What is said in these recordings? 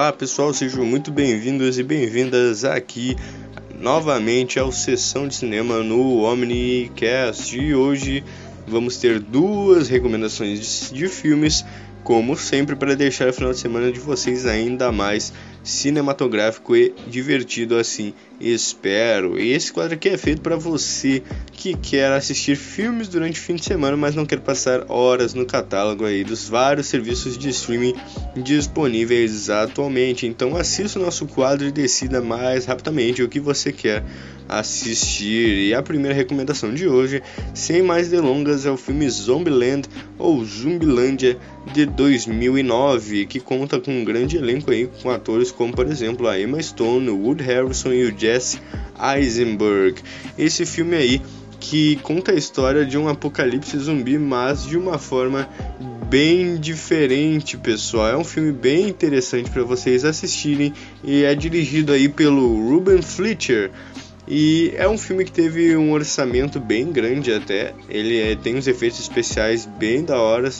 Olá pessoal, sejam muito bem-vindos e bem-vindas aqui novamente ao Sessão de Cinema no Omnicast. E hoje vamos ter duas recomendações de, filmes, como sempre, para deixar o final de semana de vocês ainda mais cinematográfico e divertido assim, espero. Esse quadro aqui é feito para você que quer assistir filmes durante o fim de semana, mas não quer passar horas no catálogo aí dos vários serviços de streaming disponíveis atualmente. Então assista o nosso quadro e decida mais rapidamente o que você quer assistir. E a primeira recomendação de hoje, sem mais delongas, é o filme Zombieland ou Zumbilândia de 2009, que conta com um grande elenco aí com atores como por exemplo a Emma Stone, o Wood Harrison e o Jesse Eisenberg. Esse filme aí que conta a história de um apocalipse zumbi, mas de uma forma bem diferente, pessoal. É um filme bem interessante para vocês assistirem e é dirigido aí pelo Ruben Fletcher. E é um filme que teve um orçamento bem grande até. Ele é, tem uns efeitos especiais bem da hora.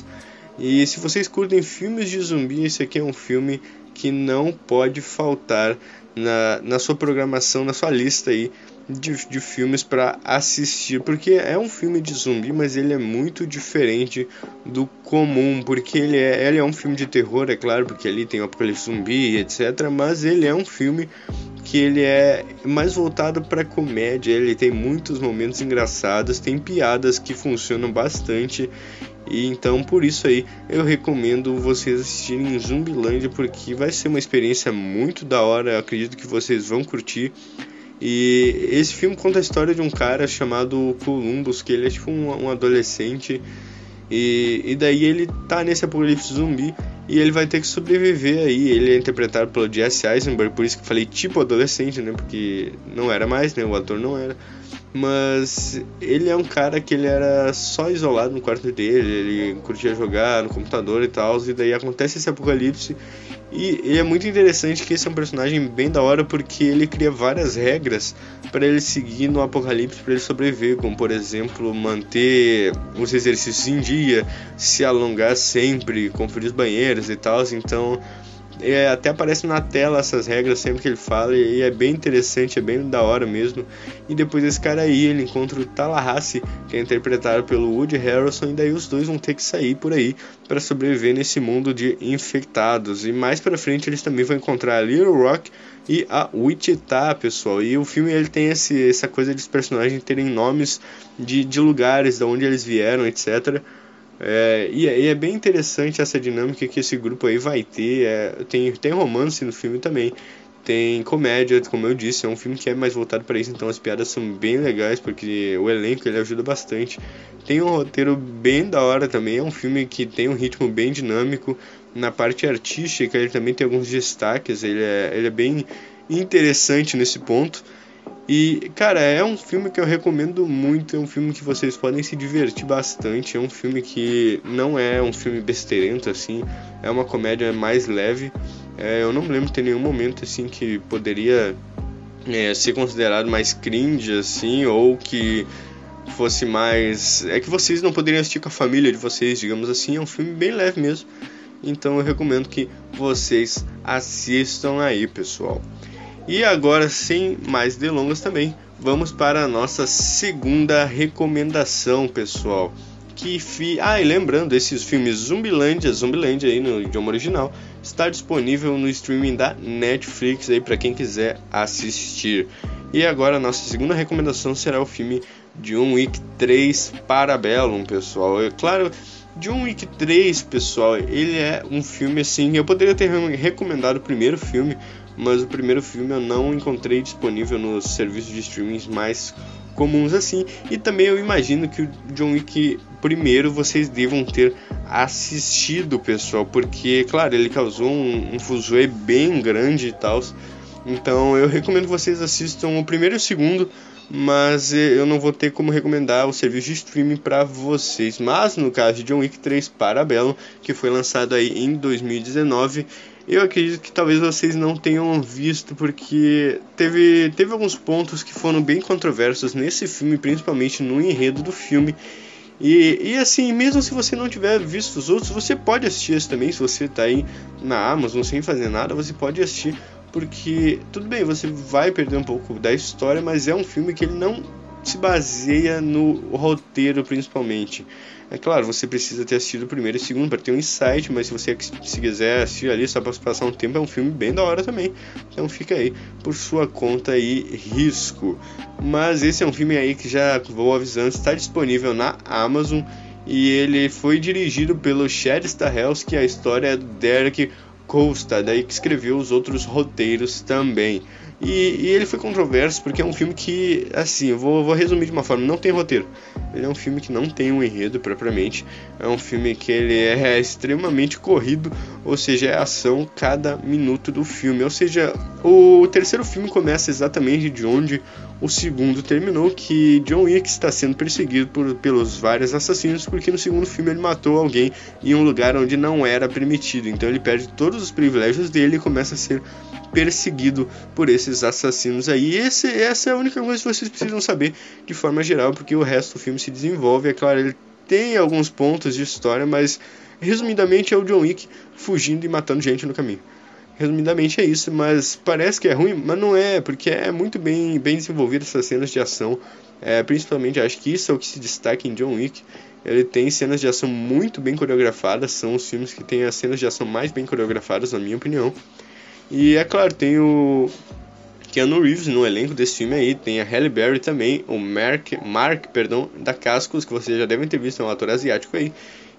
E se vocês curtem filmes de zumbi, esse aqui é um filme que não pode faltar na, na sua programação, na sua lista aí de, de filmes para assistir, porque é um filme de zumbi, mas ele é muito diferente do comum, porque ele é, ele é um filme de terror, é claro, porque ali tem o apocalipse zumbi, etc, mas ele é um filme que ele é mais voltado para comédia, ele tem muitos momentos engraçados, tem piadas que funcionam bastante e então por isso aí eu recomendo vocês assistirem Zumbiland porque vai ser uma experiência muito da hora, acredito que vocês vão curtir. E esse filme conta a história de um cara chamado Columbus, que ele é tipo um, um adolescente. E, e daí ele tá nesse apocalipse zumbi e ele vai ter que sobreviver aí. Ele é interpretado pelo Jesse Eisenberg, por isso que eu falei tipo adolescente, né? Porque não era mais, né? O ator não era. Mas ele é um cara que ele era só isolado no quarto dele, ele curtia jogar no computador e tal, e daí acontece esse apocalipse. E, e é muito interessante que esse é um personagem bem da hora porque ele cria várias regras para ele seguir no apocalipse para ele sobreviver, como por exemplo manter os exercícios em dia, se alongar sempre, conferir os banheiros e tal. Então é, até aparece na tela essas regras sempre que ele fala e é bem interessante, é bem da hora mesmo. E depois esse cara aí, ele encontra o Tallahassee, que é interpretado pelo Woody Harrelson, e daí os dois vão ter que sair por aí para sobreviver nesse mundo de infectados. E mais para frente eles também vão encontrar a Little Rock e a Wichita, pessoal. E o filme ele tem esse, essa coisa de os personagens terem nomes de, de lugares, de onde eles vieram, etc. É, e, é, e, é bem interessante essa dinâmica que esse grupo aí vai ter. É, tem, tem romance no filme também. Tem comédia, como eu disse, é um filme que é mais voltado para isso, então as piadas são bem legais, porque o elenco ele ajuda bastante. Tem um roteiro bem da hora também, é um filme que tem um ritmo bem dinâmico. Na parte artística ele também tem alguns destaques, ele é, ele é bem interessante nesse ponto. E, cara, é um filme que eu recomendo muito. É um filme que vocês podem se divertir bastante. É um filme que não é um filme besteirento, assim. É uma comédia mais leve. É, eu não me lembro de ter nenhum momento, assim, que poderia é, ser considerado mais cringe, assim, ou que fosse mais. É que vocês não poderiam assistir com a família de vocês, digamos assim. É um filme bem leve mesmo. Então eu recomendo que vocês assistam aí, pessoal. E agora, sem mais delongas também, vamos para a nossa segunda recomendação, pessoal. Que fi... Ah, e lembrando, esses filmes Zumbilândia, Zumbilândia aí no idioma original, está disponível no streaming da Netflix aí para quem quiser assistir. E agora a nossa segunda recomendação será o filme John Wick 3 Parabellum, pessoal. É claro, John Wick 3, pessoal, ele é um filme assim, eu poderia ter recomendado o primeiro filme, mas o primeiro filme eu não encontrei disponível nos serviços de streaming mais comuns assim. E também eu imagino que o John Wick primeiro vocês devam ter assistido, pessoal, porque, claro, ele causou um, um bem grande e tal. Então eu recomendo que vocês assistam o primeiro e o segundo, mas eu não vou ter como recomendar o serviço de streaming para vocês. Mas no caso de John Wick 3 Parabellum, que foi lançado aí em 2019, eu acredito que talvez vocês não tenham visto, porque teve, teve alguns pontos que foram bem controversos nesse filme, principalmente no enredo do filme. E, e assim, mesmo se você não tiver visto os outros, você pode assistir esse também. Se você tá aí na Amazon sem fazer nada, você pode assistir. Porque, tudo bem, você vai perder um pouco da história, mas é um filme que ele não se baseia no roteiro principalmente. É claro, você precisa ter assistido o primeiro e o segundo para ter um insight, mas se você se quiser assistir ali só para passar um tempo, é um filme bem da hora também. Então fica aí por sua conta e risco. Mas esse é um filme aí que já vou avisando, está disponível na Amazon e ele foi dirigido pelo Chad Stahelski, a história é do Derek Costa, daí que escreveu os outros roteiros também. E, e, ele foi controverso porque é um filme que, assim, eu vou, vou, resumir de uma forma, não tem roteiro. Ele é um filme que não tem um enredo propriamente. É um filme que ele é extremamente corrido, ou seja, é ação cada minuto do filme. Ou seja, o terceiro filme começa exatamente de onde o segundo terminou, que John Wick está sendo perseguido por, pelos vários assassinos, porque no segundo filme ele matou alguém em um lugar onde não era permitido. Então ele perde todos os privilégios dele e começa a ser perseguido por esses assassinos aí. E esse, essa é a única coisa que vocês precisam saber de forma geral, porque o resto do filme se desenvolve. É claro, ele tem alguns pontos de história, mas resumidamente é o John Wick fugindo e matando gente no caminho. Resumidamente é isso, mas parece que é ruim, mas não é, porque é muito bem, bem desenvolvido essas cenas de ação. É, principalmente, acho que isso é o que se destaca em John Wick. Ele tem cenas de ação muito bem coreografadas, são os filmes que têm as cenas de ação mais bem coreografadas, na minha opinião. E é claro, tem o Keanu Reeves no elenco desse filme aí, tem a Halle Berry também, o Mark, Mark perdão, da Cascos, que vocês já devem ter visto, é um ator asiático aí.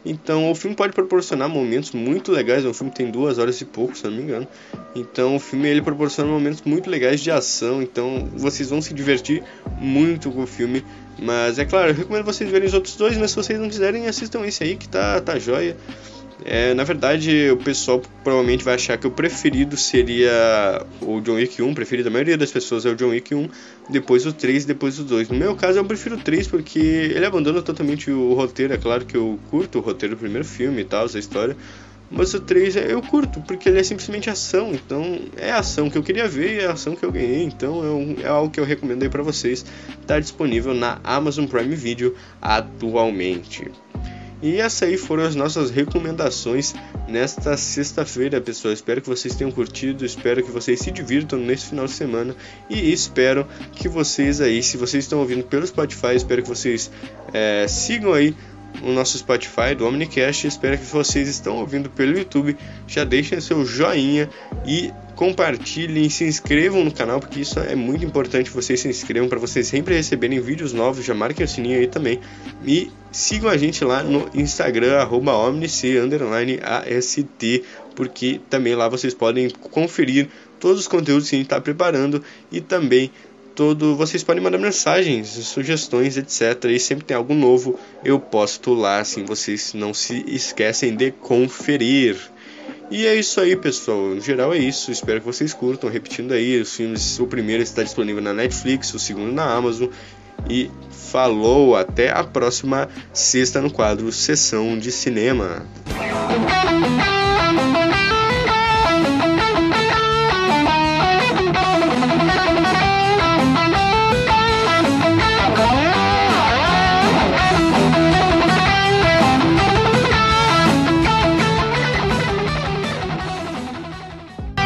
Então o filme pode proporcionar momentos muito legais, o filme tem duas horas e pouco, se não me engano. Então o filme ele proporciona momentos muito legais de ação, então vocês vão se divertir muito com o filme. Mas é claro, eu recomendo vocês verem os outros dois, mas se vocês não quiserem, assistam esse aí que tá, tá joia. É, na verdade, o pessoal provavelmente vai achar que o preferido seria o John Wick 1, o preferido da maioria das pessoas é o John Wick 1, depois o 3 depois o 2. No meu caso, eu prefiro o 3 porque ele abandona totalmente o roteiro. É claro que eu curto o roteiro do primeiro filme e tal, essa história. Mas o 3 é, eu curto, porque ele é simplesmente ação. Então é a ação que eu queria ver e é a ação que eu ganhei. Então é, um, é algo que eu recomendo aí pra vocês. Está disponível na Amazon Prime Video atualmente. E essas aí foram as nossas recomendações nesta sexta-feira, pessoal. Espero que vocês tenham curtido, espero que vocês se divirtam nesse final de semana e espero que vocês aí, se vocês estão ouvindo pelo Spotify, espero que vocês é, sigam aí o nosso Spotify do Omnicast. Espero que vocês estão ouvindo pelo YouTube. Já deixem seu joinha e compartilhem, se inscrevam no canal, porque isso é muito importante vocês se inscrevam para vocês sempre receberem vídeos novos. Já marquem o sininho aí também. E sigam a gente lá no Instagram, arroba omnic, AST, porque também lá vocês podem conferir todos os conteúdos que a gente está preparando e também todo. Vocês podem mandar mensagens, sugestões, etc. E sempre tem algo novo, eu posto lá, assim vocês não se esquecem de conferir. E é isso aí, pessoal. No geral é isso. Espero que vocês curtam. Repetindo aí, os filmes, o primeiro está disponível na Netflix, o segundo na Amazon. E falou, até a próxima sexta no quadro Sessão de Cinema.